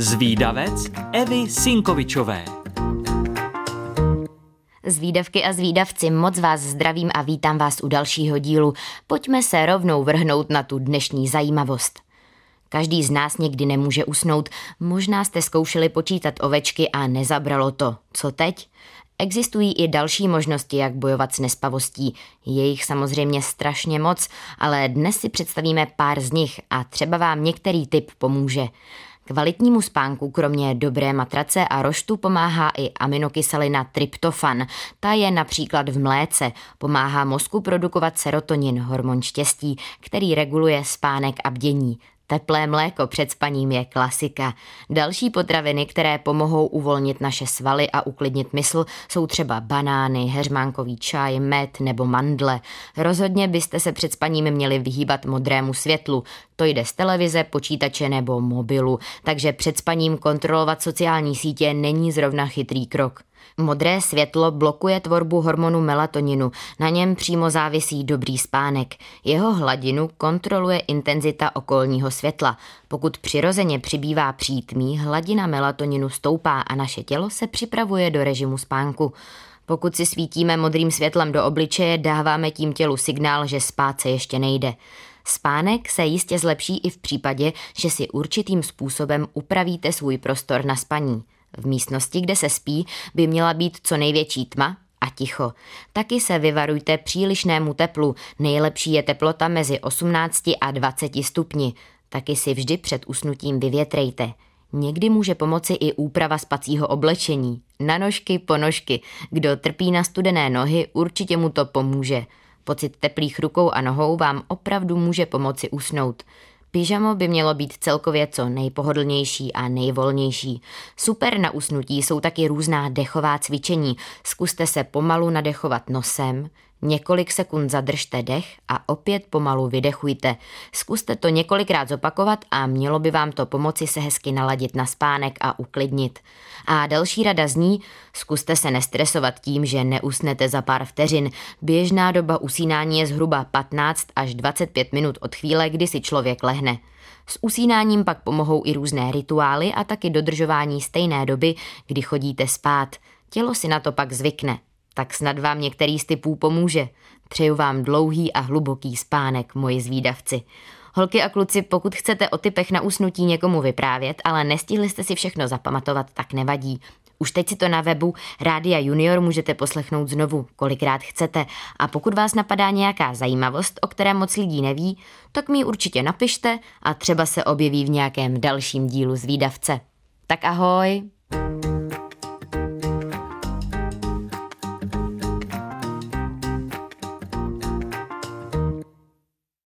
Zvídavec Evy Sinkovičové. Zvídavky a zvídavci, moc vás zdravím a vítám vás u dalšího dílu. Pojďme se rovnou vrhnout na tu dnešní zajímavost. Každý z nás někdy nemůže usnout. Možná jste zkoušeli počítat ovečky a nezabralo to. Co teď? Existují i další možnosti, jak bojovat s nespavostí. Je jich samozřejmě strašně moc, ale dnes si představíme pár z nich a třeba vám některý tip pomůže. Kvalitnímu spánku kromě dobré matrace a roštu pomáhá i aminokyselina tryptofan. Ta je například v mléce. Pomáhá mozku produkovat serotonin, hormon štěstí, který reguluje spánek a bdění. Teplé mléko před spaním je klasika. Další potraviny, které pomohou uvolnit naše svaly a uklidnit mysl, jsou třeba banány, heřmánkový čaj, med nebo mandle. Rozhodně byste se před spaním měli vyhýbat modrému světlu. To jde z televize, počítače nebo mobilu, takže před spaním kontrolovat sociální sítě není zrovna chytrý krok. Modré světlo blokuje tvorbu hormonu melatoninu, na něm přímo závisí dobrý spánek. Jeho hladinu kontroluje intenzita okolního světla. Pokud přirozeně přibývá přítmí, hladina melatoninu stoupá a naše tělo se připravuje do režimu spánku. Pokud si svítíme modrým světlem do obličeje, dáváme tím tělu signál, že spát se ještě nejde. Spánek se jistě zlepší i v případě, že si určitým způsobem upravíte svůj prostor na spaní. V místnosti, kde se spí, by měla být co největší tma a ticho. Taky se vyvarujte přílišnému teplu. Nejlepší je teplota mezi 18 a 20 stupni. Taky si vždy před usnutím vyvětrejte. Někdy může pomoci i úprava spacího oblečení. Na nožky, ponožky. Kdo trpí na studené nohy, určitě mu to pomůže. Pocit teplých rukou a nohou vám opravdu může pomoci usnout. Pyžamo by mělo být celkově co nejpohodlnější a nejvolnější. Super na usnutí jsou taky různá dechová cvičení. Zkuste se pomalu nadechovat nosem, Několik sekund zadržte dech a opět pomalu vydechujte. Zkuste to několikrát zopakovat a mělo by vám to pomoci se hezky naladit na spánek a uklidnit. A další rada zní, zkuste se nestresovat tím, že neusnete za pár vteřin. Běžná doba usínání je zhruba 15 až 25 minut od chvíle, kdy si člověk lehne. S usínáním pak pomohou i různé rituály a taky dodržování stejné doby, kdy chodíte spát. Tělo si na to pak zvykne tak snad vám některý z typů pomůže. Přeju vám dlouhý a hluboký spánek, moji zvídavci. Holky a kluci, pokud chcete o typech na usnutí někomu vyprávět, ale nestihli jste si všechno zapamatovat, tak nevadí. Už teď si to na webu Rádia Junior můžete poslechnout znovu, kolikrát chcete. A pokud vás napadá nějaká zajímavost, o které moc lidí neví, tak mi určitě napište a třeba se objeví v nějakém dalším dílu z výdavce. Tak ahoj!